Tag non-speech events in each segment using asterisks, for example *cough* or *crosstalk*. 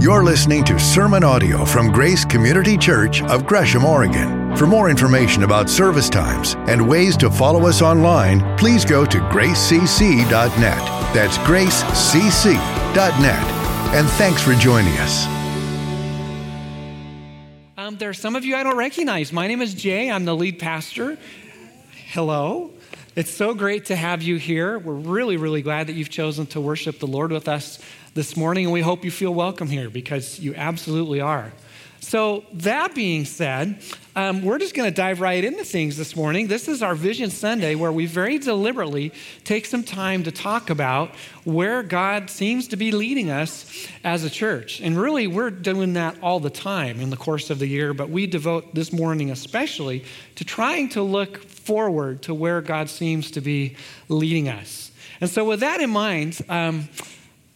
You're listening to sermon audio from Grace Community Church of Gresham, Oregon. For more information about service times and ways to follow us online, please go to gracecc.net. That's gracecc.net. And thanks for joining us. Um, there are some of you I don't recognize. My name is Jay, I'm the lead pastor. Hello. It's so great to have you here. We're really, really glad that you've chosen to worship the Lord with us this morning, and we hope you feel welcome here because you absolutely are. So, that being said, um, we're just going to dive right into things this morning. This is our Vision Sunday where we very deliberately take some time to talk about where God seems to be leading us as a church. And really, we're doing that all the time in the course of the year, but we devote this morning especially to trying to look forward to where God seems to be leading us. And so, with that in mind, um,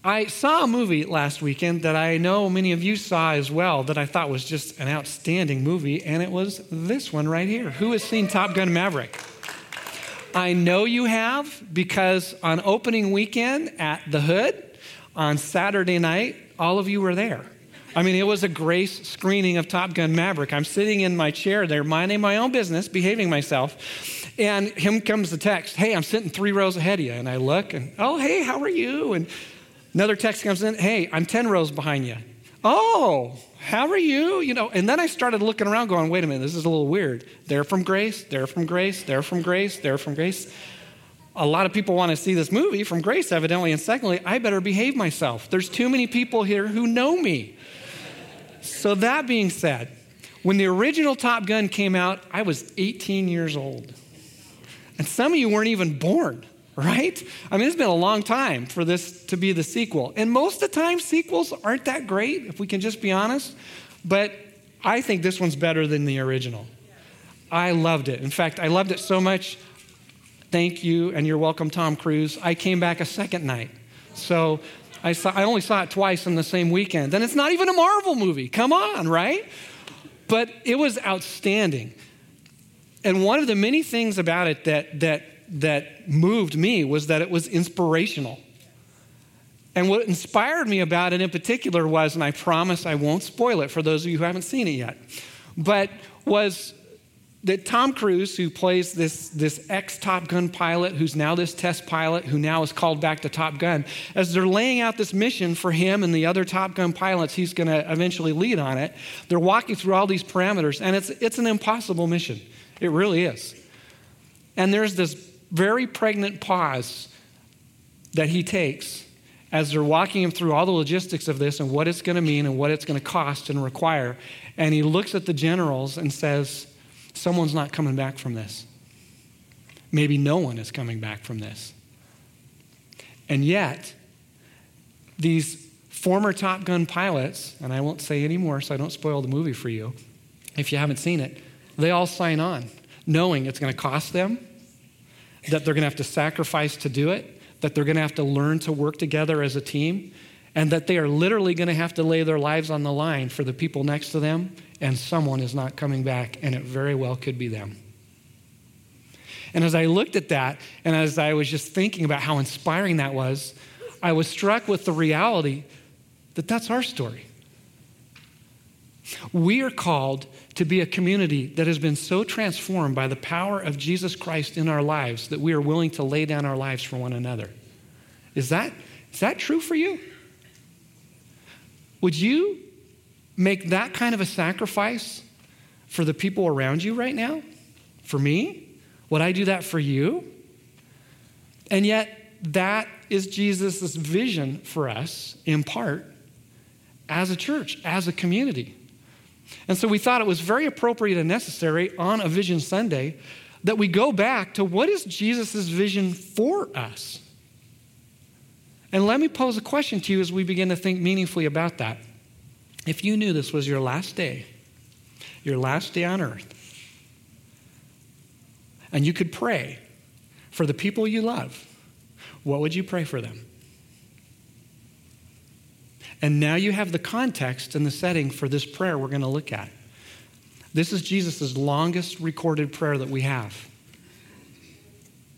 I saw a movie last weekend that I know many of you saw as well that I thought was just an outstanding movie, and it was this one right here. Who has seen Top Gun Maverick? I know you have because on opening weekend at the Hood on Saturday night, all of you were there. I mean, it was a grace screening of Top Gun Maverick. I'm sitting in my chair there, minding my own business, behaving myself. And him comes the text, Hey, I'm sitting three rows ahead of you. And I look and, Oh, hey, how are you? And Another text comes in, hey, I'm 10 rows behind you. Oh, how are you? You know, and then I started looking around going, wait a minute, this is a little weird. They're from grace, they're from grace, they're from grace, they're from grace. A lot of people want to see this movie from grace, evidently. And secondly, I better behave myself. There's too many people here who know me. So, that being said, when the original Top Gun came out, I was 18 years old. And some of you weren't even born right? I mean, it's been a long time for this to be the sequel. And most of the time, sequels aren't that great, if we can just be honest. But I think this one's better than the original. I loved it. In fact, I loved it so much. Thank you, and you're welcome, Tom Cruise. I came back a second night. So I, saw, I only saw it twice in the same weekend. And it's not even a Marvel movie. Come on, right? But it was outstanding. And one of the many things about it that, that that moved me was that it was inspirational. And what inspired me about it in particular was, and I promise I won't spoil it for those of you who haven't seen it yet, but was that Tom Cruise, who plays this, this ex Top Gun pilot, who's now this test pilot, who now is called back to Top Gun, as they're laying out this mission for him and the other Top Gun pilots, he's going to eventually lead on it. They're walking through all these parameters, and it's, it's an impossible mission. It really is. And there's this very pregnant pause that he takes as they're walking him through all the logistics of this and what it's going to mean and what it's going to cost and require. And he looks at the generals and says, Someone's not coming back from this. Maybe no one is coming back from this. And yet, these former Top Gun pilots, and I won't say any more so I don't spoil the movie for you if you haven't seen it, they all sign on, knowing it's going to cost them, that they're going to have to sacrifice to do it, that they're going to have to learn to work together as a team, and that they are literally going to have to lay their lives on the line for the people next to them, and someone is not coming back, and it very well could be them. And as I looked at that, and as I was just thinking about how inspiring that was, I was struck with the reality that that's our story. We are called to be a community that has been so transformed by the power of Jesus Christ in our lives that we are willing to lay down our lives for one another. Is that, is that true for you? Would you make that kind of a sacrifice for the people around you right now? For me? Would I do that for you? And yet, that is Jesus' vision for us, in part, as a church, as a community. And so we thought it was very appropriate and necessary on a Vision Sunday that we go back to what is Jesus' vision for us? And let me pose a question to you as we begin to think meaningfully about that. If you knew this was your last day, your last day on earth, and you could pray for the people you love, what would you pray for them? And now you have the context and the setting for this prayer we're going to look at. This is Jesus' longest recorded prayer that we have.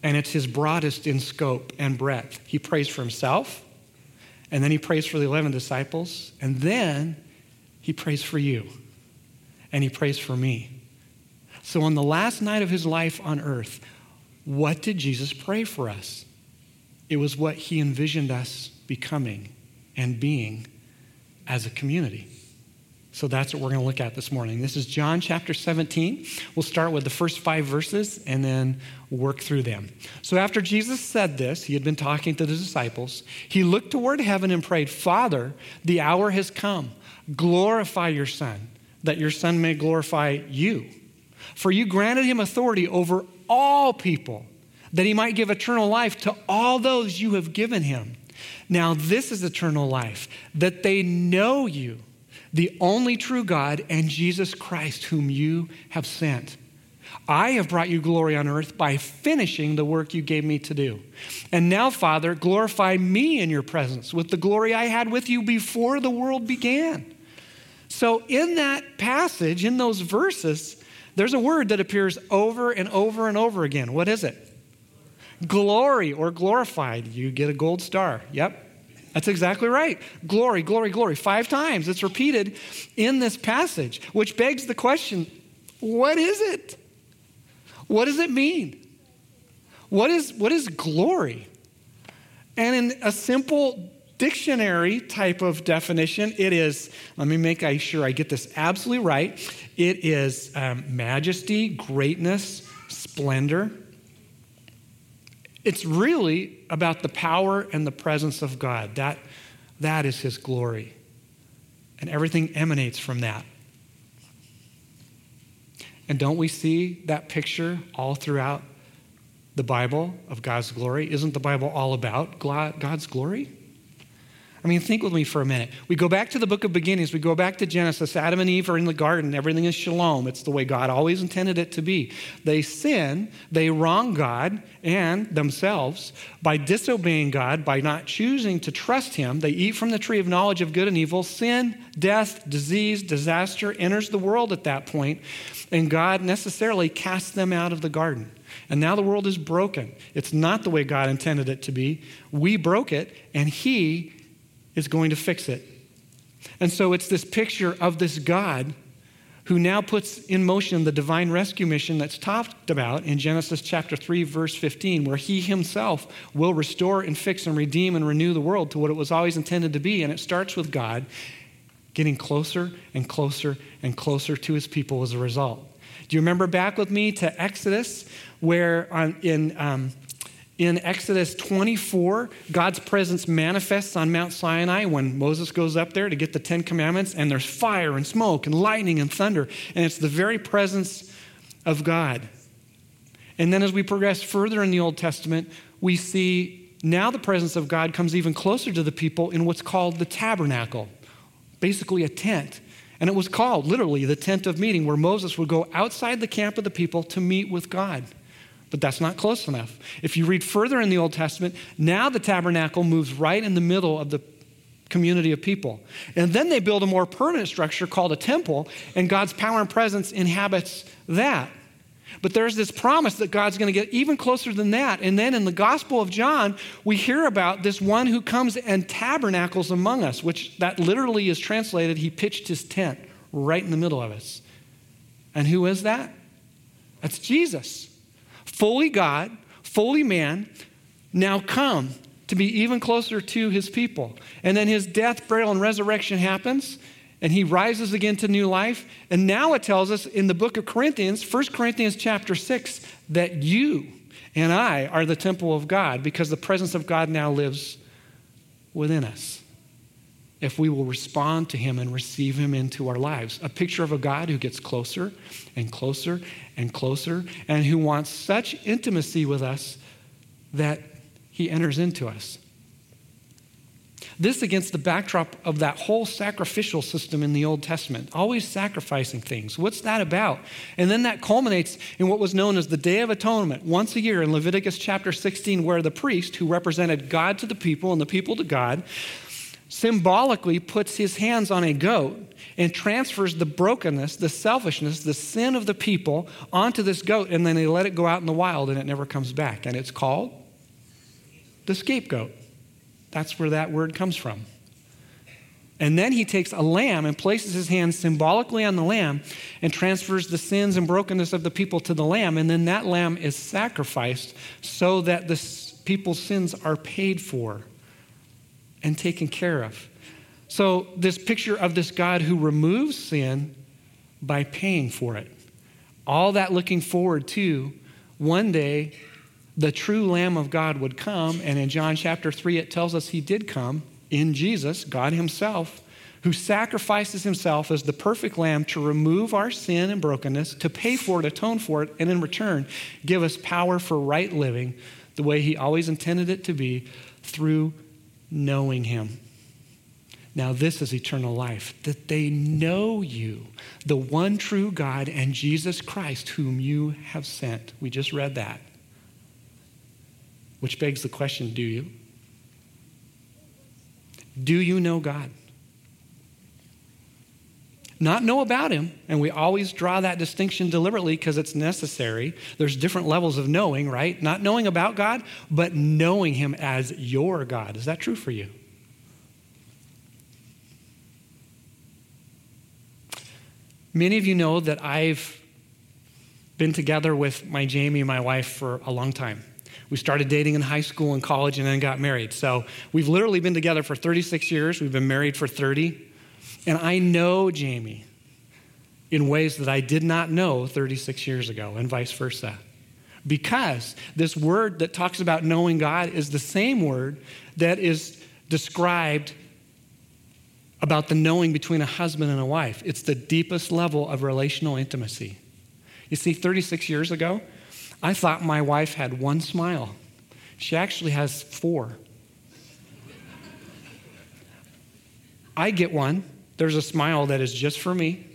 And it's his broadest in scope and breadth. He prays for himself, And then he prays for the 11 disciples. And then he prays for you. And he prays for me. So on the last night of his life on earth, what did Jesus pray for us? It was what he envisioned us becoming and being as a community. So that's what we're going to look at this morning. This is John chapter 17. We'll start with the first five verses and then work through them. So after Jesus said this, he had been talking to the disciples. He looked toward heaven and prayed, Father, the hour has come. Glorify your Son, that your Son may glorify you. For you granted him authority over all people, that he might give eternal life to all those you have given him. Now, this is eternal life, that they know you the only true God, and Jesus Christ, whom you have sent. I have brought you glory on earth by finishing the work you gave me to do. And now, Father, glorify me in your presence with the glory I had with you before the world began. So, in that passage, in those verses, there's a word that appears over and over and over again. What is it? Glory or glorified. You get a gold star. Yep, that's exactly right. Glory, glory, glory. Five times it's repeated in this passage, which begs the question what is it? What does it mean? What is, what is glory? And in a simple dictionary type of definition, it is, let me make sure I get this absolutely right. It is um, majesty, greatness, splendor. It's really about the power and the presence of God. That, that is His glory. And everything emanates from that. And don't we see that picture all throughout the Bible of God's glory? Isn't the Bible all about God's glory? I mean, think with me for a minute. We go back to the book of beginnings, we go back to Genesis. Adam and Eve are in the garden, everything is shalom. It's the way God always intended it to be. They sin, they wrong God and themselves by disobeying God, by not choosing to trust Him. They eat from the tree of knowledge of good and evil. Sin, death, disease, disaster enters the world at that point, and God necessarily casts them out of the garden. And now the world is broken. It's not the way God intended it to be. We broke it, and He is going to fix it. And so it's this picture of this God who now puts in motion the divine rescue mission that's talked about in Genesis chapter 3 verse 15 where he himself will restore and fix and redeem and renew the world to what it was always intended to be and it starts with God getting closer and closer and closer to his people as a result. Do you remember back with me to Exodus where on, in um, in Exodus 24, God's presence manifests on Mount Sinai when Moses goes up there to get the Ten Commandments, and there's fire and smoke and lightning and thunder, and it's the very presence of God. And then as we progress further in the Old Testament, we see now the presence of God comes even closer to the people in what's called the tabernacle, basically a tent. And it was called literally the tent of meeting, where Moses would go outside the camp of the people to meet with God. But that's not close enough. If you read further in the Old Testament, now the tabernacle moves right in the middle of the community of people. And then they build a more permanent structure called a temple, and God's power and presence inhabits that. But there's this promise that God's going to get even closer than that. And then in the Gospel of John, we hear about this one who comes and tabernacles among us, which that literally is translated, he pitched his tent right in the middle of us. And who is that? That's Jesus fully God, fully man, now come to be even closer to his people. And then his death, burial, and resurrection happens, and he rises again to new life. And now it tells us in the book of Corinthians, 1 Corinthians chapter 6, that you and I are the temple of God because the presence of God now lives within us if we will respond to him and receive him into our lives. A picture of a God who gets closer and closer and closer and who wants such intimacy with us that he enters into us. This against the backdrop of that whole sacrificial system in the Old Testament, always sacrificing things. What's that about? And then that culminates in what was known as the Day of Atonement, once a year in Leviticus chapter 16, where the priest, who represented God to the people and the people to God, symbolically puts his hands on a goat and transfers the brokenness, the selfishness, the sin of the people onto this goat, and then they let it go out in the wild and it never comes back. And it's called the scapegoat. That's where that word comes from. And then he takes a lamb and places his hand symbolically on the lamb and transfers the sins and brokenness of the people to the lamb. And then that lamb is sacrificed so that the people's sins are paid for and taken care of. So, this picture of this God who removes sin by paying for it. All that looking forward to one day the true Lamb of God would come. And in John chapter 3, it tells us he did come in Jesus, God Himself, who sacrifices Himself as the perfect Lamb to remove our sin and brokenness, to pay for it, atone for it, and in return, give us power for right living the way He always intended it to be through knowing Him. Now, this is eternal life, that they know you, the one true God, and Jesus Christ, whom you have sent. We just read that. Which begs the question do you? Do you know God? Not know about Him, and we always draw that distinction deliberately because it's necessary. There's different levels of knowing, right? Not knowing about God, but knowing Him as your God. Is that true for you? Many of you know that I've been together with my Jamie, my wife, for a long time. We started dating in high school and college and then got married. So we've literally been together for 36 years. We've been married for 30. And I know Jamie in ways that I did not know 36 years ago, and vice versa. Because this word that talks about knowing God is the same word that is described about the knowing between a husband and a wife. It's the deepest level of relational intimacy. You see, 36 years ago, I thought my wife had one smile. She actually has four. I get one. There's a smile that is just for me,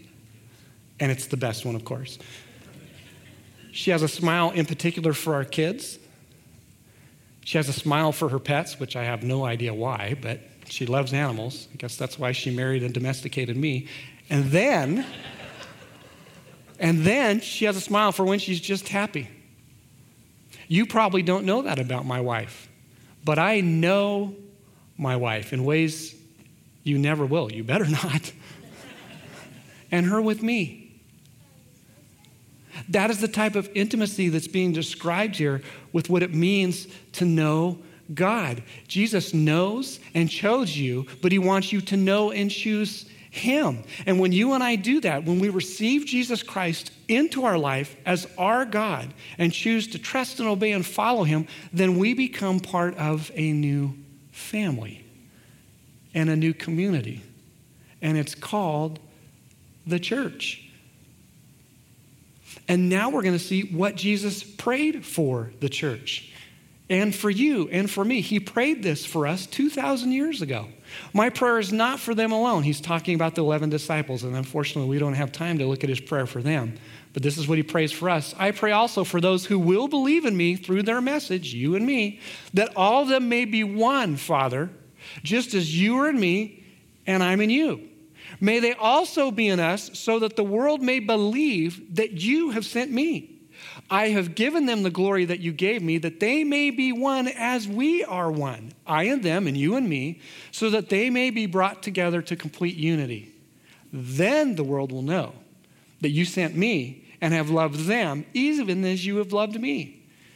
and it's the best one, of course. She has a smile in particular for our kids. She has a smile for her pets, which I have no idea why, but she loves animals. I guess that's why she married and domesticated me. And then, and then she has a smile for when she's just happy. You probably don't know that about my wife, but I know my wife in ways you never will. You better *laughs* not. and her with me. That is the type of intimacy that's being described here with what it means to know God. Jesus knows and chose you, but he wants you to know and choose him. And when you and I do that, when we receive Jesus Christ into our life as our God and choose to trust and obey and follow Him, then we become part of a new family and a new community. And it's called the church. And now we're going to see what Jesus prayed for the church and for you and for me. He prayed this for us 2,000 years ago. My prayer is not for them alone. He's talking about the 11 disciples, and unfortunately, we don't have time to look at his prayer for them. But this is what he prays for us. I pray also for those who will believe in me through their message, you and me, that all of them may be one, Father, just as you are in me and I'm in you. May they also be in us so that the world may believe that you have sent me. I have given them the glory that you gave me, that they may be one as we are one, I and them, and you and me, so that they may be brought together to complete unity. Then the world will know that you sent me and have loved them, even as you have loved me.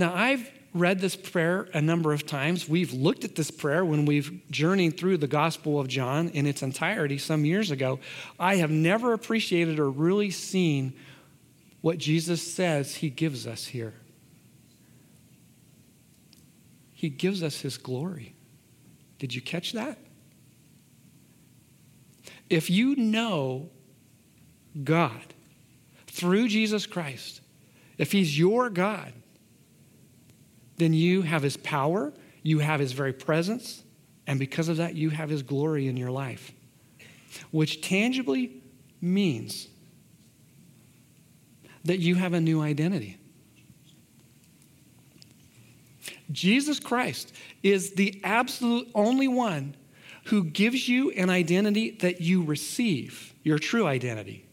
Now, I've read this prayer a number of times. We've looked at this prayer when we've journeyed through the Gospel of John in its entirety some years ago. I have never appreciated or really seen what Jesus says he gives us here. He gives us his glory. Did you catch that? If you know God through Jesus Christ, if he's your God, then you have his power, you have his very presence, And because of that, you have His glory in your life, which tangibly means that you have a new identity. Jesus Christ is the absolute only one who gives you an identity that you receive, your true identity,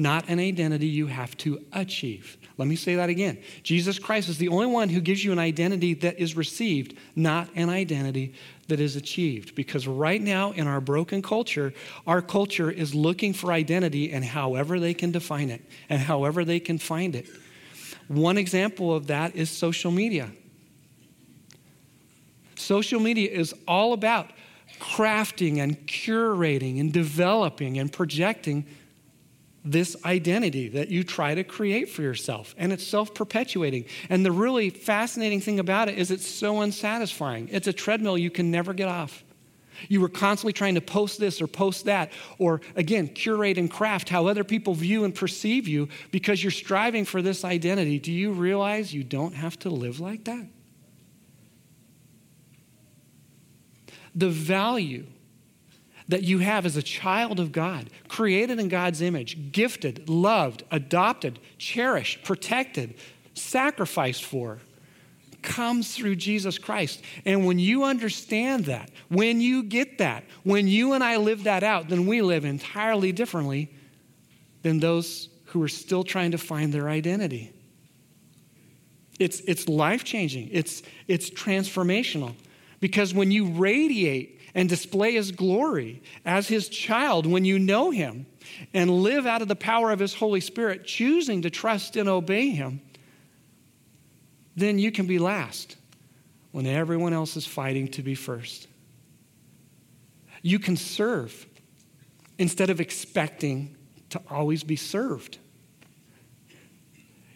not an identity you have to achieve. Let me say that again. Jesus Christ is the only one who gives you an identity that is received, not an identity that is achieved. Because right now, in our broken culture, our culture is looking for identity and however they can define it and however they can find it. One example of that is social media. Social media is all about crafting and curating and developing and projecting this identity that you try to create for yourself. And it's self perpetuating. And the really fascinating thing about it is it's so unsatisfying. It's a treadmill you can never get off. You were constantly trying to post this or post that, or again, curate and craft how other people view and perceive you because you're striving for this identity. Do you realize you don't have to live like that? The value that you have as a child of God, created in God's image, gifted, loved, adopted, cherished, protected, sacrificed for, comes through Jesus Christ. And when you understand that, when you get that, when you and I live that out, then we live entirely differently than those who are still trying to find their identity. It's, it's life changing, it's, it's transformational. Because when you radiate and display his glory as his child when you know him and live out of the power of his Holy Spirit, choosing to trust and obey him, then you can be last when everyone else is fighting to be first. You can serve instead of expecting to always be served.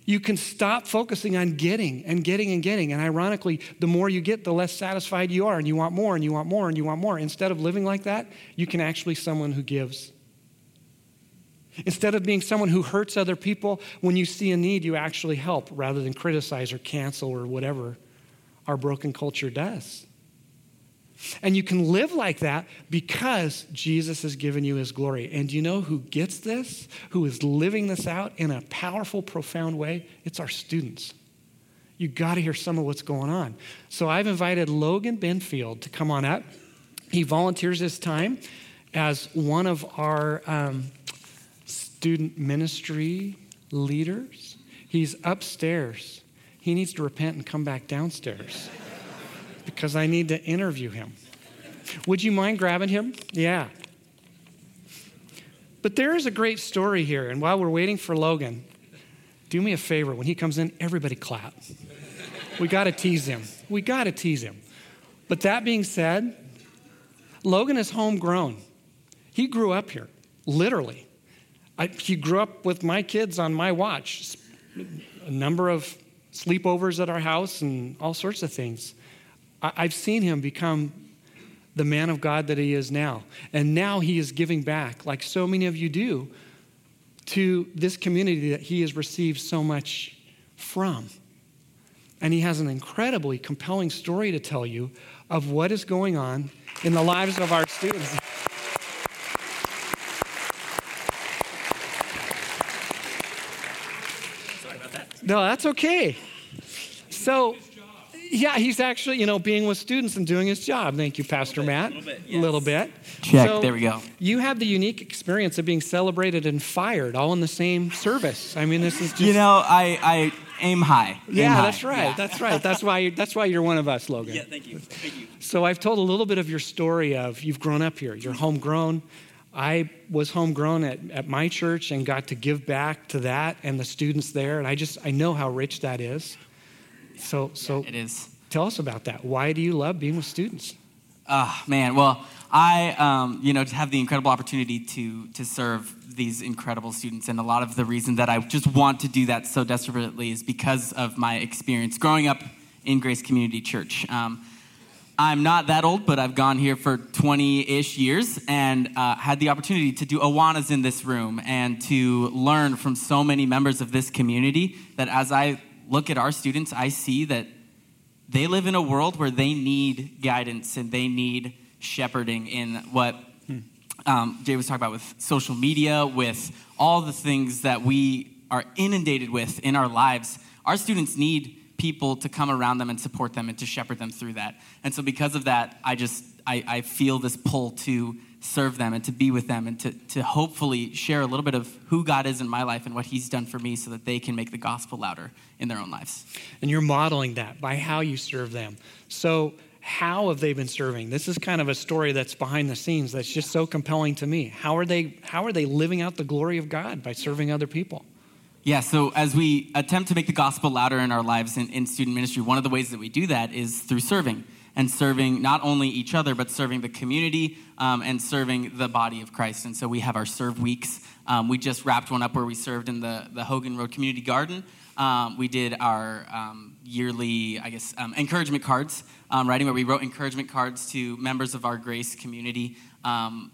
You can stop focusing on getting and getting and getting. And ironically, the more you get, the less satisfied you are, and you want more and you want more and you want more. Instead of living like that, you can actually someone who gives. Instead of being someone who hurts other people, when you see a need, you actually help rather than criticize or cancel or whatever our broken culture does. And you can live like that because Jesus has given you his glory. And you know who gets this? Who is living this out in a powerful, profound way? It's our students. You got to hear some of what's going on. So I've invited Logan Benfield to come on up. He volunteers his time as one of our um, student ministry leaders. He's upstairs. He needs to repent and come back downstairs because I need to interview him. Would you mind grabbing him? Yeah. But there is a great story here. And while we're waiting for Logan, do me a favor. When he comes in, everybody clap. We got to tease him. We got to tease him. But that being said, Logan is homegrown. He grew up here, literally. I, he grew up with my kids on my watch, a number of sleepovers at our house and all sorts of things. I've seen him become the man of God that he is now. And now he is giving back, like so many of you do, to this community that he has received so much from. And he has an incredibly compelling story to tell you of what is going on in the lives of our students. Sorry about that. No, that's okay. So, yeah, he's actually, you know, being with students and doing his job. Thank you, Pastor a Matt. A little bit. Yes. little bit. Check. So there we go. You have the unique experience of being celebrated and fired all in the same service. I mean, this is just. You know, I, I aim high. Aim yeah, high. that's right. Yeah. That's right. That's why. You're, that's why you're one of us, Logan. Yeah, thank you. Thank you. So I've told a little bit of your story of you've grown up here. You're homegrown. I was homegrown at, at my church and got to give back to that and the students there, and I just I know how rich that is. So so yeah, it is. Tell us about that. Why do you love being with students? Oh, man. Well, I, um, you know, have the incredible opportunity to, to serve these incredible students. And a lot of the reason that I just want to do that so desperately is because of my experience growing up in Grace Community Church. Um, I'm not that old, but I've gone here for 20 ish years and uh, had the opportunity to do Awanas in this room and to learn from so many members of this community that as I look at our students, I see that they live in a world where they need guidance and they need shepherding in what um, Jay was talking about with social media, with all the things that we are inundated with in our lives. Our students need people to come around them and support them and to shepherd them through that. And so, because of that, I just I, I feel this pull to serve them and to be with them and to, to hopefully share a little bit of who God is in my life and what He's done for me so that they can make the gospel louder in their own lives. And you're modeling that by how you serve them. So, how have they been serving? This is kind of a story that's behind the scenes that's just so compelling to me. How are they how are they living out the glory of God by serving other people? Yeah, so as we attempt to make the gospel louder in our lives in, in student ministry, one of the ways that we do that is through serving and serving not only each other, but serving the community um, and serving the body of Christ. And so we have our serve weeks. Um, we just wrapped one up where we served in the, the Hogan Road Community Garden. Um, we did our um, yearly, I guess, um, encouragement cards um, writing where we wrote encouragement cards to members of our Grace community.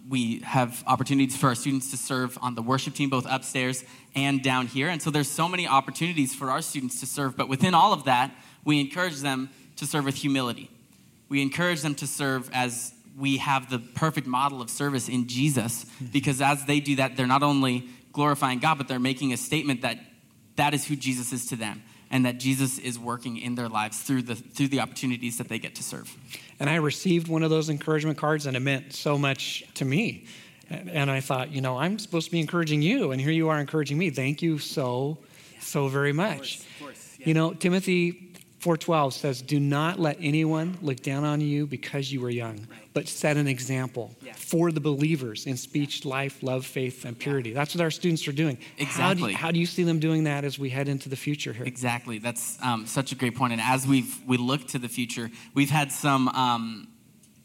we have opportunities for our students to serve on the worship team, both upstairs and down here. And so there's so many opportunities for our students to serve. But within all of that, we encourage them to serve with humility we encourage them to serve as we have the perfect model of service in Jesus, because as they do that, they're not only glorifying God, but they're making a statement that that is who Jesus is to them and that Jesus is working in their lives through the through the opportunities that they get to serve. And I received one of those encouragement cards and it meant so much to me. And I thought, you know, I'm supposed to be encouraging you and here you are encouraging me. Thank you so so very much. Of course, of course, yeah. You know, Timothy 4:12 says, "Do not let anyone look down on you because you are young, but set an example yeah. for the believers in speech, life, love, faith, and purity." Yeah. That's what our students are doing. Exactly. How do, you, how do, you, see them doing that as we head into the future here? Exactly. That's um, such a great point. And as we've we look to the future, we've had some. Um,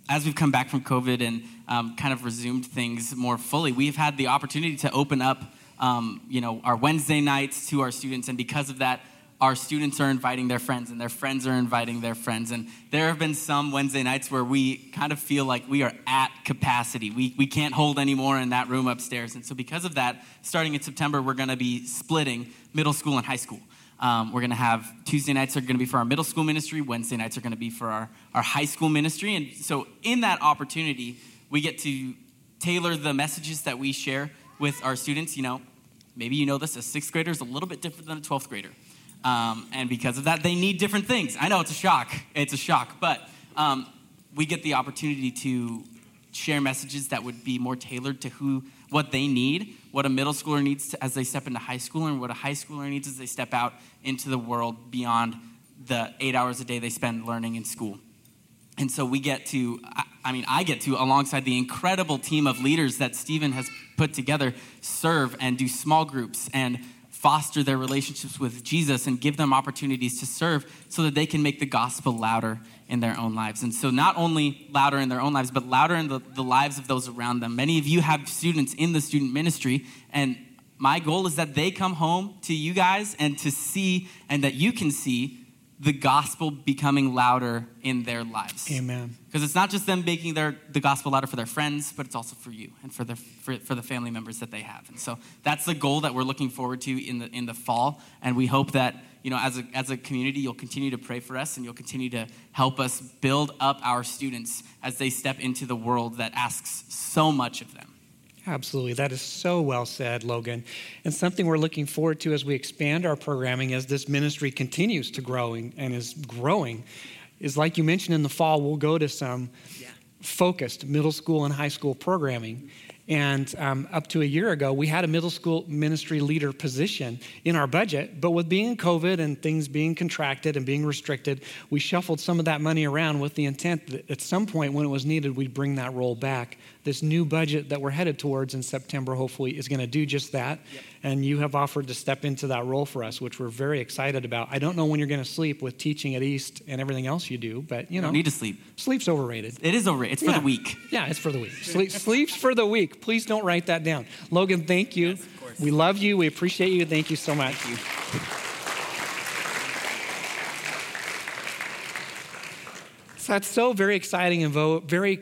as we've come back from COVID and um, kind of resumed things more fully, we've had the opportunity to open up, um, you know, our Wednesday nights to our students, and because of that, our students are inviting their friends and their friends are inviting their friends. And there have been some Wednesday nights where we kind of feel like we are at capacity. We, we can't hold any more in that room upstairs. And so, because of that, starting in September, we're going to be splitting middle school and high school. Um, we're going to have Tuesday nights are going to be for our middle school ministry, Wednesday nights are going to be for our, our high school ministry. And so, in that opportunity, we get to tailor the messages that we share with our students. You know, maybe you know this, a sixth grader is a little bit different than a 12th grader. Um, and because of that, they need different things. I know it's a shock. It's a shock. But um, we get the opportunity to share messages that would be more tailored to who, what they need, what a middle schooler needs to, as they step into high school, and what a high schooler needs as they step out into the world beyond the eight hours a day they spend learning in school. And so we get to, I mean, I get to, alongside the incredible team of leaders that Stephen has put together, serve and do small groups and foster their relationships with Jesus and give them opportunities to serve so that they can make the gospel louder in their own lives. And so, not only louder in their own lives, but louder in the, the lives of those around them. Many of you have students in the student ministry, and my goal is that they come home to you guys and to see, and that you can see the gospel becoming louder in their lives. Amen. Because it's not just them making their, the gospel louder for their friends, but it's also for you and for the, for, for the family members that they have. And so that's the goal that we're looking forward to in the, in the fall. And we hope that, you know, as a, as a community, you'll continue to pray for us and you'll continue to help us build up our students as they step into the world that asks so much of them. Absolutely. That is so well said, Logan. And something we're looking forward to as we expand our programming as this ministry continues to grow and is growing is like you mentioned in the fall, we'll go to some yeah. focused middle school and high school programming. And um, up to a year ago, we had a middle school ministry leader position in our budget, but with being COVID and things being contracted and being restricted, we shuffled some of that money around with the intent that at some point when it was needed, we'd bring that role back this new budget that we're headed towards in September, hopefully, is going to do just that. Yep. And you have offered to step into that role for us, which we're very excited about. I don't know when you're going to sleep with teaching at East and everything else you do, but you know, you need to sleep. Sleep's overrated. It is overrated. It's for yeah. the weak. Yeah, it's for the weak. Sleep, sleep's for the weak. Please don't write that down. Logan, thank you. Yes, we love you. We appreciate you. Thank you so much. So that's so very exciting and very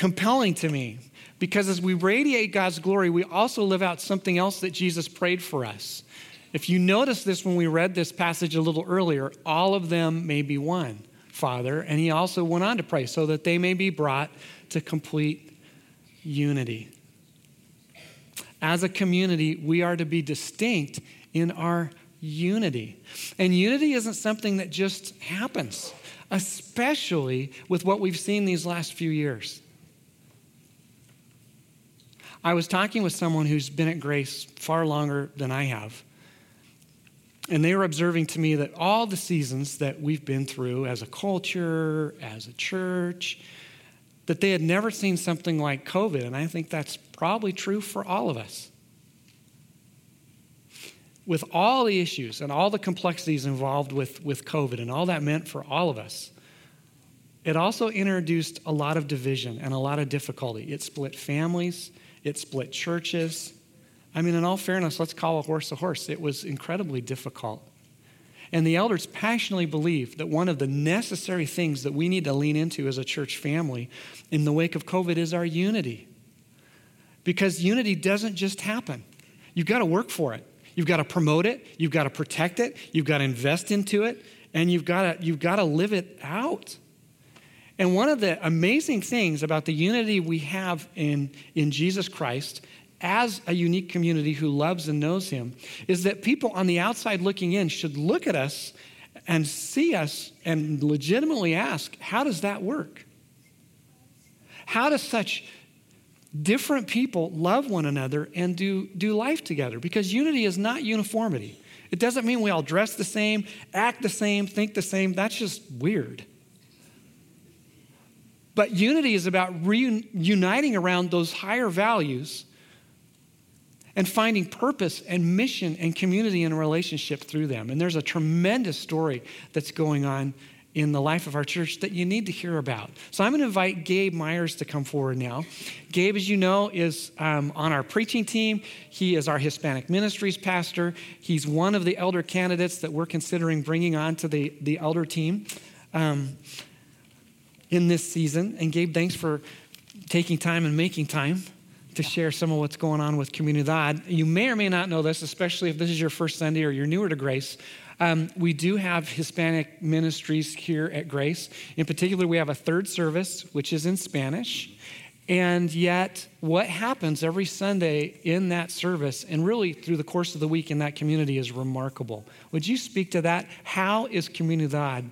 compelling to me because as we radiate God's glory, we also live out something else that Jesus prayed for us. If you notice this when we read this passage a little earlier, all of them may be one, Father. And he also went on to pray so that they may be brought to complete unity. As a community, we are to be distinct in our unity. And unity isn't something that just happens, especially with what we've seen these last few years. I was talking with someone who's been at Grace far longer than I have. And they were observing to me that all the seasons that we've been through as a culture, as a church, that they had never seen something like COVID. And I think that's probably true for all of us. With all the issues and all the complexities involved with, with COVID and all that meant for all of us, it also introduced a lot of division and a lot of difficulty. It split families, it split churches. I mean, in all fairness, let's call a horse a horse. It was incredibly difficult. And the elders passionately believe that one of the necessary things that we need to lean into as a church family in the wake of COVID is our unity. Because unity doesn't just happen, you've got to work for it. You've got to promote it, you've got to protect it, you've got to invest into it, and you've got to, you've got to live it out. And one of the amazing things about the unity we have in, in Jesus Christ as a unique community who loves and knows Him is that people on the outside looking in should look at us and see us and legitimately ask, How does that work? How does such different people love one another and do, do life together? Because unity is not uniformity. It doesn't mean we all dress the same, act the same, think the same. That's just weird. But unity is about reuniting around those higher values and finding purpose and mission and community and relationship through them. And there's a tremendous story that's going on in the life of our church that you need to hear about. So I'm going to invite Gabe Myers to come forward now. Gabe, as you know, is um, on our preaching team. He is our Hispanic ministries pastor. He's one of the elder candidates that we're considering bringing on to the, the elder team. Um, in this season. And Gabe, thanks for taking time and making time to share some of what's going on with Comunidad. You may or may not know this, especially if this is your first Sunday or you're newer to Grace. Um, we do have Hispanic ministries here at Grace. In particular, we have a third service, which is in Spanish. And yet, what happens every Sunday in that service and really through the course of the week in that community is remarkable. Would you speak to that? How is Comunidad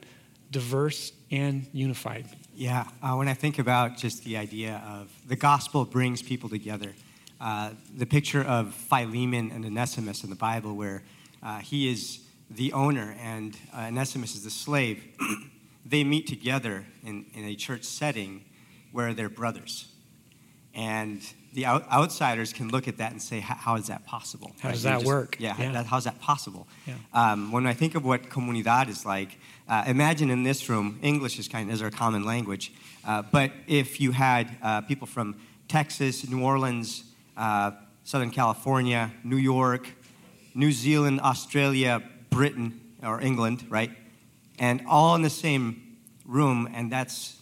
diverse and unified? Yeah, uh, when I think about just the idea of the gospel brings people together, uh, the picture of Philemon and Onesimus in the Bible, where uh, he is the owner and uh, Onesimus is the slave, *clears throat* they meet together in, in a church setting where they're brothers. And the out- outsiders can look at that and say, how is that possible? How right? does that just, work? Yeah, yeah. That, how's that possible? Yeah. Um, when I think of what comunidad is like, uh, imagine in this room, English is kind of is our common language, uh, but if you had uh, people from Texas, New Orleans, uh, Southern California, New York, New Zealand, Australia, Britain, or England, right? And all in the same room, and that's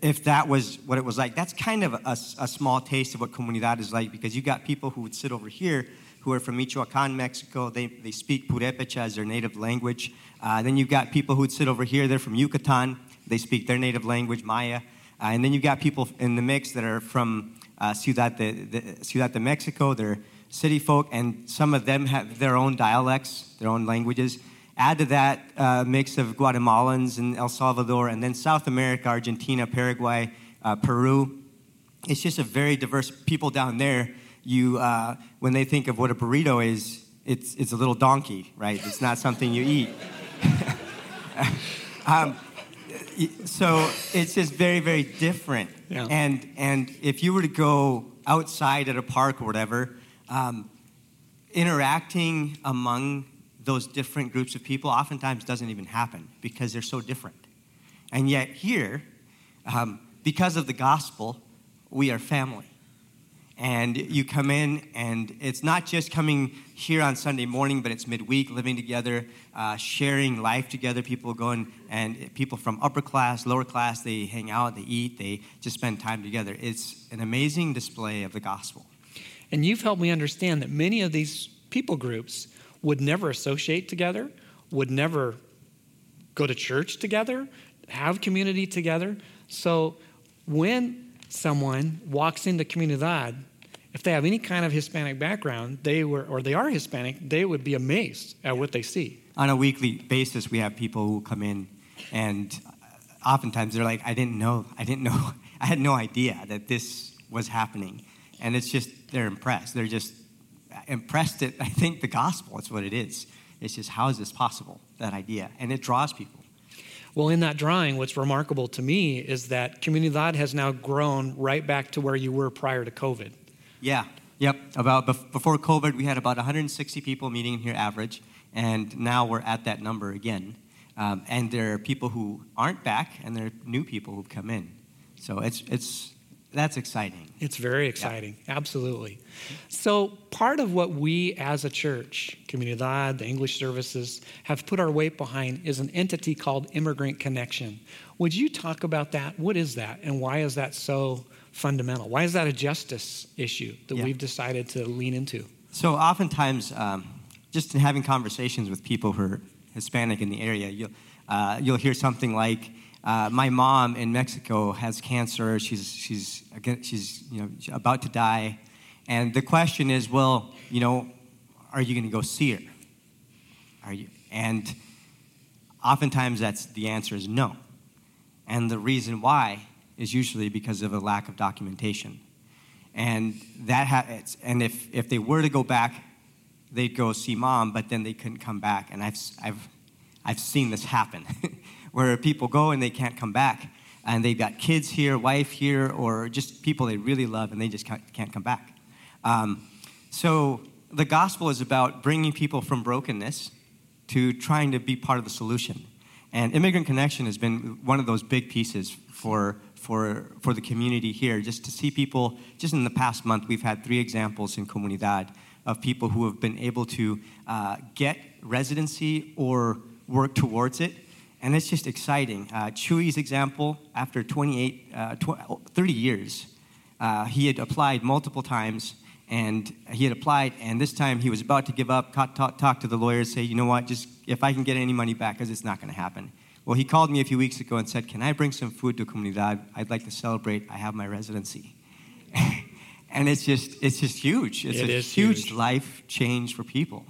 if that was what it was like. That's kind of a, a, small taste of what comunidad is like because you got people who would sit over here who are from Michoacan, Mexico. They, they speak Purepecha as their native language. Uh, then you've got people who would sit over here. They're from Yucatan. They speak their native language, Maya. Uh, and then you've got people in the mix that are from uh, Ciudad, de, de, Ciudad de Mexico. They're city folk, and some of them have their own dialects, their own languages. Add to that a uh, mix of Guatemalans and El Salvador, and then South America, Argentina, Paraguay, uh, Peru. It's just a very diverse people down there. You, uh, when they think of what a burrito is, it's, it's a little donkey, right? It's not something you eat. *laughs* um, so it's just very, very different. Yeah. And, and if you were to go outside at a park or whatever, um, interacting among those different groups of people oftentimes doesn't even happen because they're so different. And yet, here, um, because of the gospel, we are family. And you come in, and it's not just coming here on Sunday morning, but it's midweek, living together, uh, sharing life together. People going, and people from upper class, lower class, they hang out, they eat, they just spend time together. It's an amazing display of the gospel. And you've helped me understand that many of these people groups would never associate together, would never go to church together, have community together. So when someone walks into Comunidad, if they have any kind of Hispanic background, they were, or they are Hispanic, they would be amazed at what they see. On a weekly basis, we have people who come in, and oftentimes they're like, "I didn't know, I didn't know, *laughs* I had no idea that this was happening," and it's just they're impressed. They're just impressed at *laughs* I think the gospel. It's what it is. It's just how is this possible? That idea, and it draws people. Well, in that drawing, what's remarkable to me is that Comunidad has now grown right back to where you were prior to COVID. Yeah, yep. About before COVID, we had about 160 people meeting here average, and now we're at that number again. Um, and there are people who aren't back, and there are new people who've come in. So it's it's that's exciting. It's very exciting, yeah. absolutely. So, part of what we as a church, Comunidad, the English services, have put our weight behind is an entity called Immigrant Connection. Would you talk about that? What is that, and why is that so fundamental? Why is that a justice issue that yeah. we've decided to lean into? So, oftentimes, um, just in having conversations with people who are Hispanic in the area, you'll, uh, you'll hear something like, uh, my mom in Mexico has cancer. She's, she's, she's you know, about to die. And the question is, well, you know, are you going to go see her? Are you? And oftentimes that's the answer is no. And the reason why is usually because of a lack of documentation. And that ha- and if, if they were to go back, they'd go see mom, but then they couldn't come back. And I've, I've, I've seen this happen. *laughs* where people go and they can't come back. And they've got kids here, wife here, or just people they really love and they just can't, come back. Um, so the gospel is about bringing people from brokenness to trying to be part of the solution. And Immigrant Connection has been one of those big pieces for, for, for the community here. Just to see people, just in the past month, we've had three examples in Comunidad of people who have been able to uh, get residency or work towards it and it's just exciting. Uh, Chuy's example, after 28, uh, tw- 30 years, uh, he had applied multiple times, and he had applied, and this time he was about to give up, talk, talk, talk to the lawyers, say, you know what, just if I can get any money back, because it's not going to happen. Well, he called me a few weeks ago and said, can I bring some food to Comunidad? I'd like to celebrate. I have my residency. *laughs* and it's just, it's just huge. It's it a huge, huge, life change for people.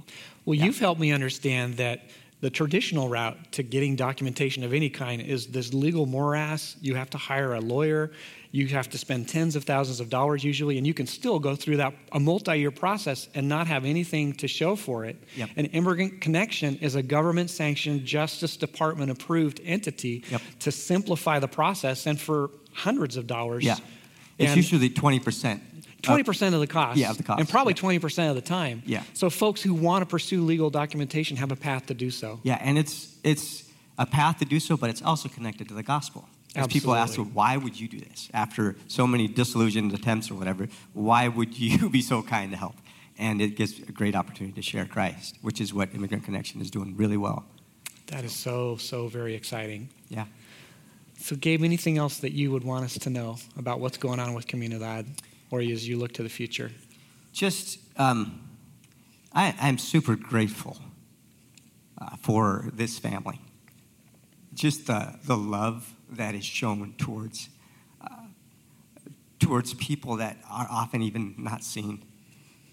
Well, yeah. you've helped me understand that the traditional route to getting documentation of any kind is this legal morass. You have to hire a lawyer. You have to spend tens of thousands of dollars usually, and you can still go through that a multi-year process and not have anything to show for it. Yep. An immigrant connection is a government-sanctioned, Justice Department-approved entity yep. to simplify the process, and for hundreds of dollars. Yeah, it's and usually twenty percent 20% uh, of the cost. Yeah, of the cost. And probably yeah. 20% of the time. Yeah. So folks who want to pursue legal documentation have a path to do so. Yeah, and it's it's a path to do so, but it's also connected to the gospel. As Absolutely. people ask, well, why would you do this? After so many disillusioned attempts or whatever, why would you *laughs* be so kind to help? And it gives a great opportunity to share Christ, which is what Immigrant Connection is doing really well. That is so, so very exciting. Yeah. So, Gabe, anything else that you would want us to know about what's going on with Comunidad? Or as you look to the future? Just, um, I, am super grateful uh, for this family. Just the, the love that is shown towards, uh, towards people that are often even not seen.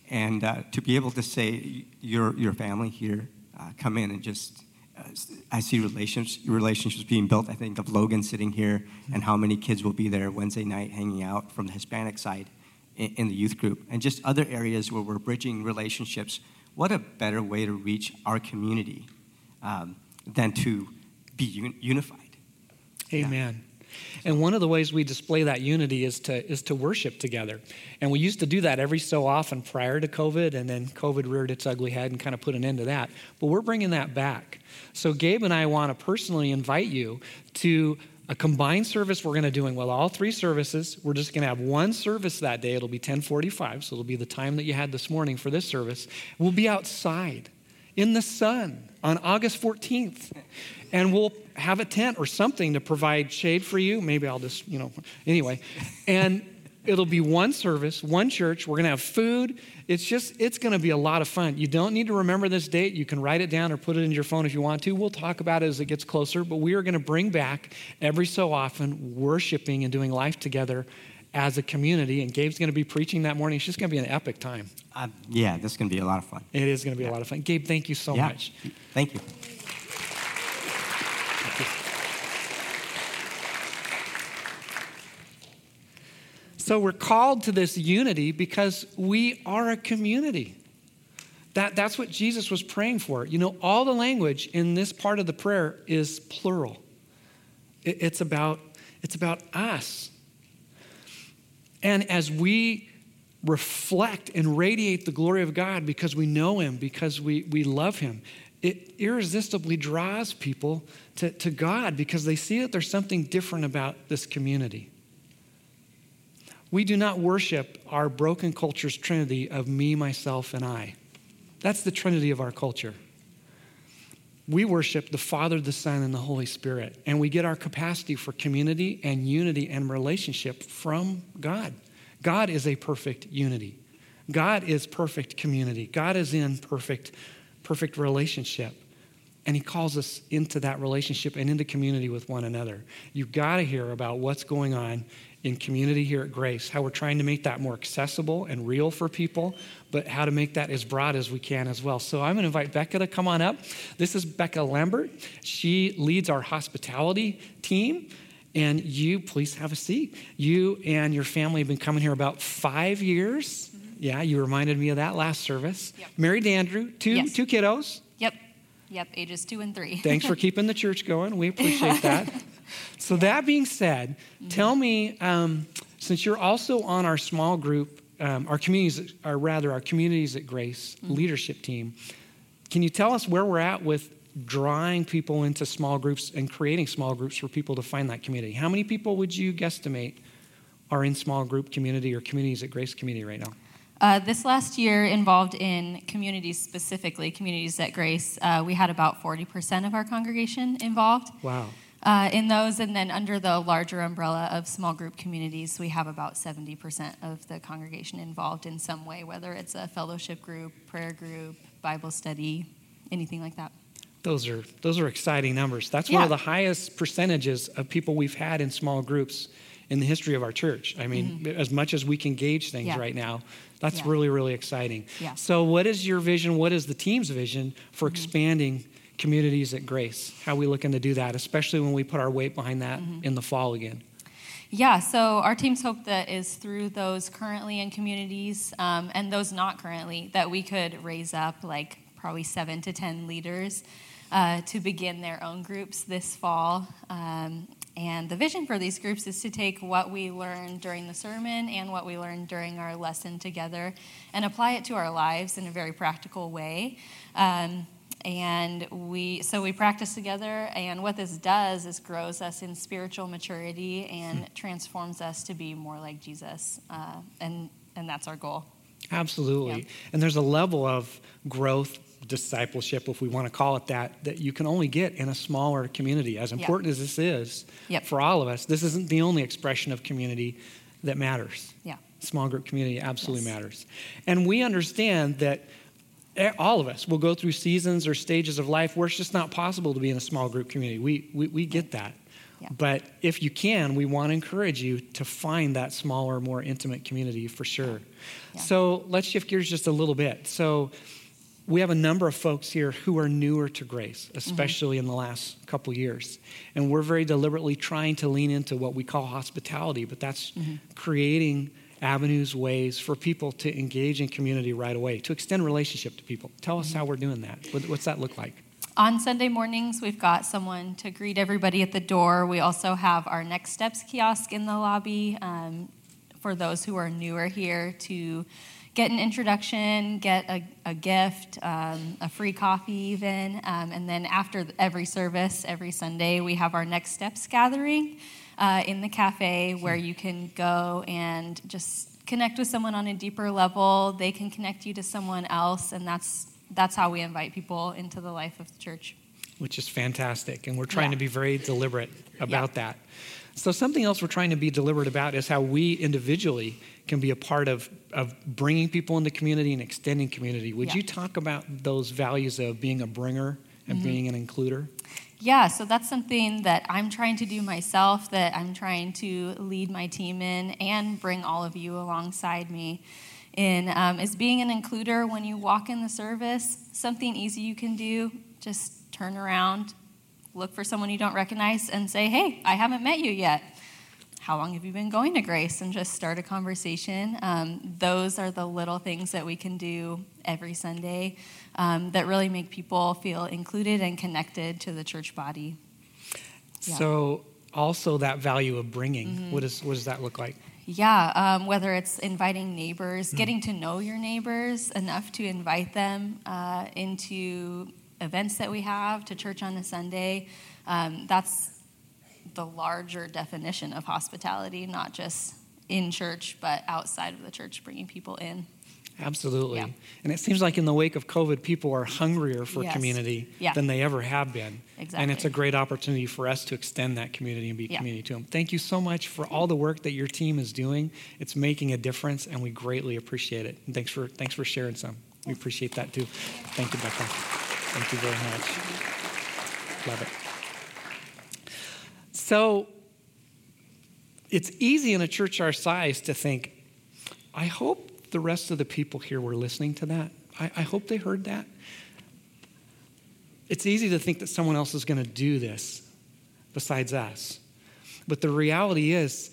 And uh, to be able to say, your, your family here, uh, come in and just uh, I see relationships, relationships being built. I think of Logan sitting here and how many kids will be there Wednesday night hanging out from the Hispanic side in, the youth group, and just other areas where we're bridging relationships. What a better way to reach our community um, than to be un- unified. Amen. Yeah. And one of the ways we display that unity is to, is to worship together. And we used to do that every so often prior to COVID, and then COVID reared its ugly head and kind of put an end to that. But we're bringing that back. So, Gabe and I want to personally invite you to a combined service we're going to do in well all three services we're just going to have one service that day. It'll be 1045 so it'll be the time that you had this morning for this service. We'll be outside in the sun on august 14th and we'll have a tent or something to provide shade for you. Maybe i'll just you know anyway. And It'll be one service, one church. We're going to have food. It's just, it's going to be a lot of fun. You don't need to remember this date. You can write it down or put it in your phone if you want to. We'll talk about it as it gets closer, but we are going to bring back every so often worshiping and doing life together as a community. And Gabe's going to be preaching that morning. It's just going to be an epic time. Uh, yeah, this is going to be a lot of fun. It is going to be yeah. a lot of fun. Gabe, thank you so yeah. much. Thank you. So we're called to this unity because we are a community. That, that's what Jesus was praying for. You know, all the language in this part of the prayer is plural. It, it's, about, it's about us. And as we reflect and radiate the glory of God because we know Him, because we, we love Him, it irresistibly draws people to, to God because they see that there's something different about this community. We do not worship our broken culture's trinity of me, myself, and I. That's the trinity of our culture. We worship the Father, the Son, and the Holy Spirit, and we get our capacity for community and unity and relationship from God. God is a perfect unity. God is perfect community. God is in perfect, perfect relationship. And he calls us into that relationship and into community with one another. You've got to hear about what's going on in community here at Grace, how we're trying to make that more accessible and real for people, but how to make that as broad as we can as well. So I'm going to invite Becca to come on up. This is Becca Lambert. She leads our hospitality team. And you, please have a seat. You and your family have been coming here about five years. Mm-hmm. Yeah, you reminded me of that last service. Yep. Married Andrew, two, yes. two kiddos. Yep. Yep, ages two and three. Thanks for *laughs* keeping the church going. We appreciate that. *laughs* So, that being said, mm-hmm. tell me, um, since you're also on our small group, um, our communities, or rather, our communities at Grace mm-hmm. leadership team, can you tell us where we're at with drawing people into small groups and creating small groups for people to find that community? How many people would you guesstimate are in small group community or communities at Grace Community right now? Uh, this last year involved in communities specifically, communities at Grace, uh, we had about 40% of our congregation involved. Wow. Uh, in those, and then under the larger umbrella of small group communities, we have about 70% of the congregation involved in some way, whether it's a fellowship group, prayer group, Bible study, anything like that. Those are those are exciting numbers. That's yeah. one of the highest percentages of people we've had in small groups in the history of our church. I mean, mm-hmm. as much as we can gauge things yeah. right now, that's yeah. really, really exciting. So, what is your vision? What is the team's vision for mm-hmm. expanding communities at Grace? How are we looking to do that, especially when we put our weight behind that mm-hmm. in the fall again? Yeah, so our team's hope that is through those currently in communities um, and those not currently, that we could raise up like probably seven to 10 leaders uh, to begin their own groups this fall. Um, and the vision for these groups is to take what we learned during the sermon and what we learned during our lesson together and apply it to our lives in a very practical way. Um, and we so we practice together and what this does is grows us in spiritual maturity and transforms us to be more like jesus uh, and and that's our goal absolutely yeah. and there's a level of growth discipleship, if we want to call it that, that you can only get in a smaller community. As important yep. as this is yep. for all of us, this isn't the only expression of community that matters. Yeah. Small group community absolutely yes. matters. And we understand that all of us will go through seasons or stages of life where it's just not possible to be in a small group community. We, we, we get that. Yeah. But if you can, we want to encourage you to find that smaller, more intimate community for sure. Yeah. So let's shift gears just a little bit. So, we have a number of folks here who are newer to grace, especially mm-hmm. in the last couple years. And we're very deliberately trying to lean into what we call hospitality, but that's mm-hmm. creating avenues, ways for people to engage in community right away, to extend relationship to people. Tell us how we're doing that. what's that look like? On Sunday mornings, we've got someone to greet everybody at the door. We also have our Next Steps kiosk in the lobby um, for those who are newer here to get an introduction, get a, a gift, um, a free coffee, even. Um, and then after every service, every Sunday, we have our Next Steps gathering uh, in the cafe where you can go and just connect with someone on a deeper level. They can connect you to someone else, and that's, that's how we invite people into the life of the church. which is fantastic. And we're trying Yeah. to be very deliberate about that. So, something else we're trying to be deliberate about is how we individually can be a part of, of bringing people into community and extending community. Would Yeah. you talk about those values of being a bringer and Mm-hmm. being an includer? Yeah, so that's something that I'm trying to do myself, that I'm trying to lead my team in and bring all of you alongside me in, um, is being an includer when you walk in the service. Something easy you can do, just turn around, look for someone you don't recognize, and say, hey, I haven't met you yet. How long have you been going to Grace? And just start a conversation. Um, those are the little things that we can do every Sunday um, that really make people feel included and connected to the church body. Yeah. So, also that value of bringing, what, is, what does that look like? Yeah, um, whether it's inviting neighbors, getting to know your neighbors enough to invite them uh, into events that we have, to church on a Sunday. Um, that's the larger definition of hospitality, not just in church, but outside of the church, bringing people in. Absolutely. Yeah. And it seems like in the wake of COVID, people are hungrier for Yes. community Yeah. than they ever have been. Exactly. And it's a great opportunity for us to extend that community and be Yeah. community to them. Thank you so much for all the work that your team is doing. It's making a difference, and we greatly appreciate it. And thanks for, thanks for sharing some. We appreciate that too. Thank you, Becca. Thank you very much. Love it. So, it's easy in a church our size to think, I hope the rest of the people here were listening to that. I, I hope they heard that. It's easy to think that someone else is going to do this besides us. But the reality is,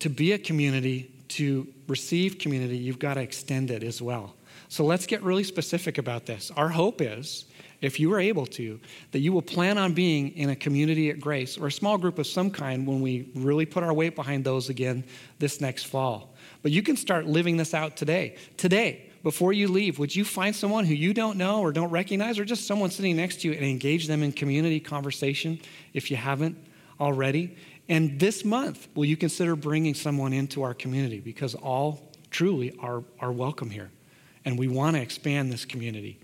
to be a community, to receive community, you've got to extend it as well. So let's get really specific about this. Our hope is, if you are able to, that you will plan on being in a community at Grace or a small group of some kind when we really put our weight behind those again this next fall. But you can start living this out today. Today, before you leave, would you find someone who you don't know or don't recognize, or just someone sitting next to you and engage them in community conversation if you haven't already? And this month, will you consider bringing someone into our community? Because all truly are, are welcome here. And we want to expand this community.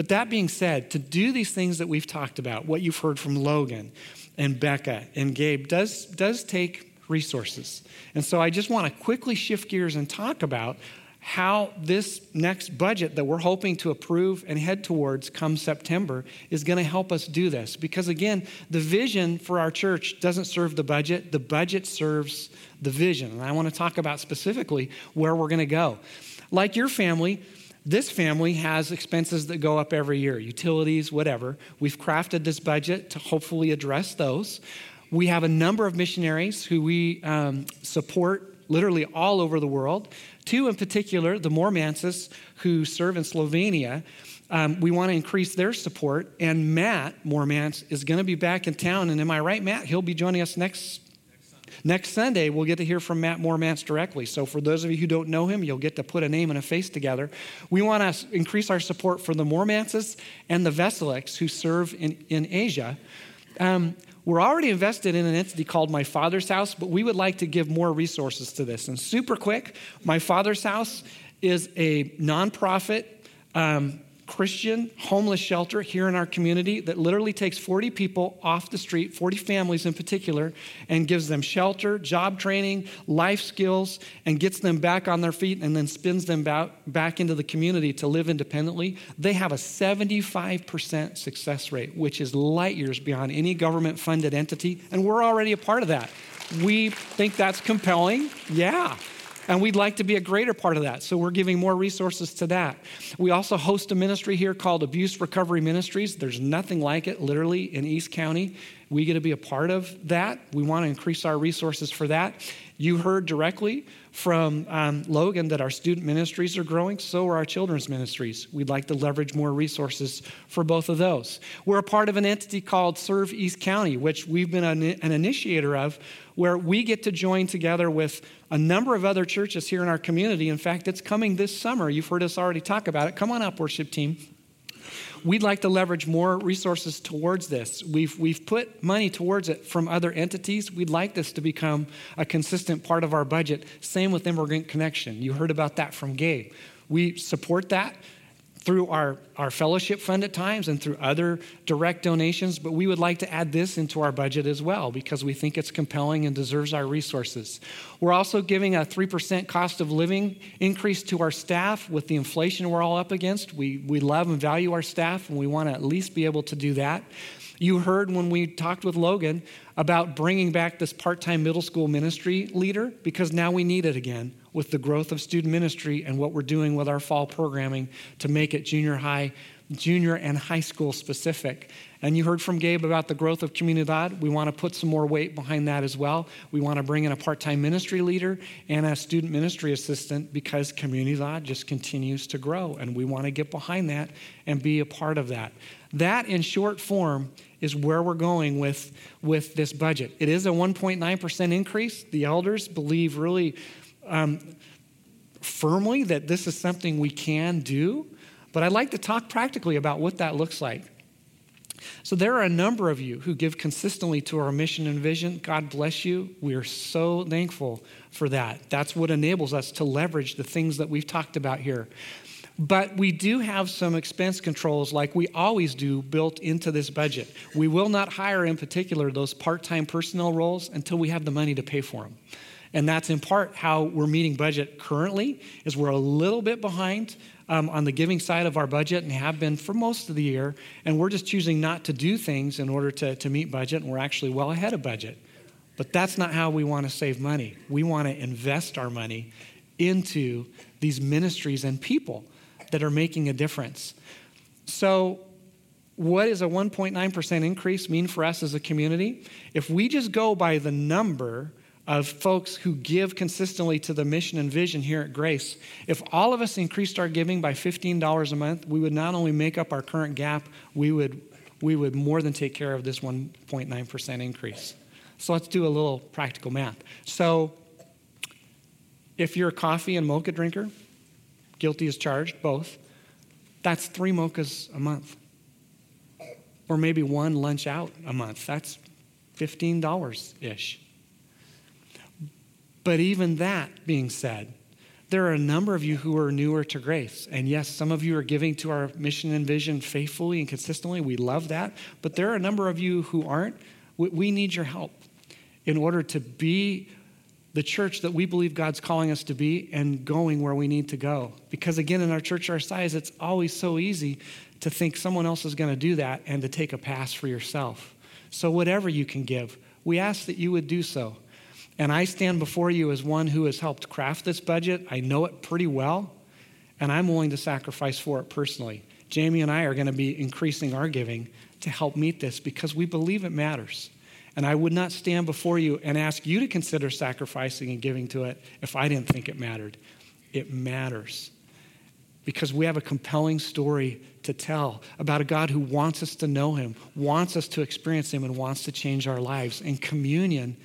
But that being said, to do these things that we've talked about, what you've heard from Logan and Becca and Gabe, does, does take resources. And so I just want to quickly shift gears and talk about how this next budget that we're hoping to approve and head towards come September is going to help us do this. Because again, the vision for our church doesn't serve the budget, the budget serves the vision. And I want to talk about specifically where we're going to go. Like your family, this family has expenses that go up every year, utilities, whatever. We've crafted this budget to hopefully address those. We have a number of missionaries who we um, support literally all over the world. Two in particular, the Mormanses, who serve in Slovenia. Um, we want to increase their support. And Matt Mormans is going to be back in town. And am I right, Matt? He'll be joining us next Next Sunday, we'll get to hear from Matt Mormance directly. So, for those of you who don't know him, you'll get to put a name and a face together. We want to increase our support for the Mormances and the Veseliks who serve in, in Asia. Um, we're already invested in an entity called My Father's House, but we would like to give more resources to this. And super quick, My Father's House is a nonprofit um, Christian homeless shelter here in our community that literally takes 40 people off the street, 40 families in particular, and gives them shelter, job training, life skills, and gets them back on their feet and then spins them back, into the community to live independently. They have a 75% success rate, which is light years beyond any government funded entity, and we're already a part of that. We think that's compelling. Yeah. And we'd like to be a greater part of that. So we're giving more resources to that. We also host a ministry here called Abuse Recovery Ministries. There's nothing like it, literally, in East County. We get to be a part of that. We want to increase our resources for that. You heard directly from um, Logan that our student ministries are growing, so are our children's ministries. We'd like to leverage more resources for both of those. We're a part of an entity called Serve East County, which we've been an, an initiator of, where we get to join together with a number of other churches here in our community. In fact, it's coming this summer. You've heard us already talk about it. Come on up, worship team. We'd like to leverage more resources towards this. We've, we've put money towards it from other entities. We'd like this to become a consistent part of our budget. Same with Immigrant Connection. You heard about that from Gabe. We support that. Through our, our fellowship fund at times and through other direct donations, but we would like to add this into our budget as well because we think it's compelling and deserves our resources. We're also giving a 3% cost of living increase to our staff with the inflation we're all up against. We, we love and value our staff, and we want to at least be able to do that. You heard when we talked with Logan about bringing back this part time middle school ministry leader because now we need it again with the growth of student ministry and what we're doing with our fall programming to make it junior high, junior and high school specific. And you heard from Gabe about the growth of Comunidad. We want to put some more weight behind that as well. We want to bring in a part time ministry leader and a student ministry assistant because Comunidad just continues to grow. And we want to get behind that and be a part of that. That, in short form, is where we're going with, with this budget. It is a 1.9% increase. The elders believe really um, firmly that this is something we can do, but I'd like to talk practically about what that looks like. So, there are a number of you who give consistently to our mission and vision. God bless you. We are so thankful for that. That's what enables us to leverage the things that we've talked about here. But we do have some expense controls, like we always do, built into this budget. We will not hire, in particular, those part time personnel roles until we have the money to pay for them. And that's in part how we're meeting budget currently, is we're a little bit behind um, on the giving side of our budget and have been for most of the year. And we're just choosing not to do things in order to, to meet budget, and we're actually well ahead of budget. But that's not how we want to save money. We want to invest our money into these ministries and people that are making a difference. So, what does a 1.9% increase mean for us as a community? If we just go by the number of folks who give consistently to the mission and vision here at Grace, if all of us increased our giving by $15 a month, we would not only make up our current gap, we would, we would more than take care of this 1.9% increase. So let's do a little practical math. So if you're a coffee and mocha drinker, guilty as charged, both, that's three mochas a month. Or maybe one lunch out a month. That's $15 ish. But even that being said, there are a number of you who are newer to grace. And yes, some of you are giving to our mission and vision faithfully and consistently. We love that. But there are a number of you who aren't. We need your help in order to be the church that we believe God's calling us to be and going where we need to go. Because again, in our church our size, it's always so easy to think someone else is going to do that and to take a pass for yourself. So, whatever you can give, we ask that you would do so. And I stand before you as one who has helped craft this budget. I know it pretty well, and I'm willing to sacrifice for it personally. Jamie and I are going to be increasing our giving to help meet this because we believe it matters. And I would not stand before you and ask you to consider sacrificing and giving to it if I didn't think it mattered. It matters because we have a compelling story to tell about a God who wants us to know Him, wants us to experience Him, and wants to change our lives. And communion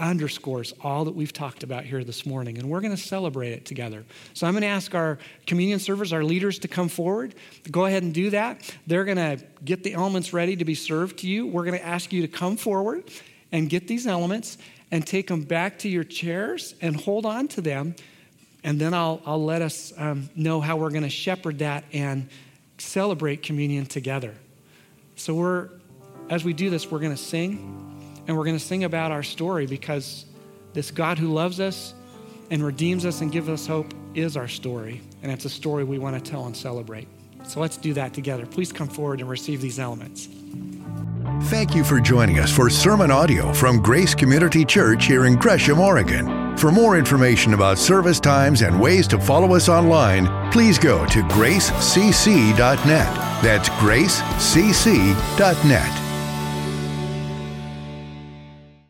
underscores all that we've talked about here this morning, and we're going to celebrate it together. So I'm going to ask our communion servers, our leaders, to come forward. Go ahead and do that. They're going to get the elements ready to be served to you. We're going to ask you to come forward and get these elements and take them back to your chairs and hold on to them. And then I'll, I'll let us um, know how we're going to shepherd that and celebrate communion together. So we're, as we do this, we're going to sing. And we're going to sing about our story because this God who loves us and redeems us and gives us hope is our story. And it's a story we want to tell and celebrate. So let's do that together. Please come forward and receive these elements. Thank you for joining us for sermon audio from Grace Community Church here in Gresham, Oregon. For more information about service times and ways to follow us online, please go to gracecc.net. That's gracecc.net.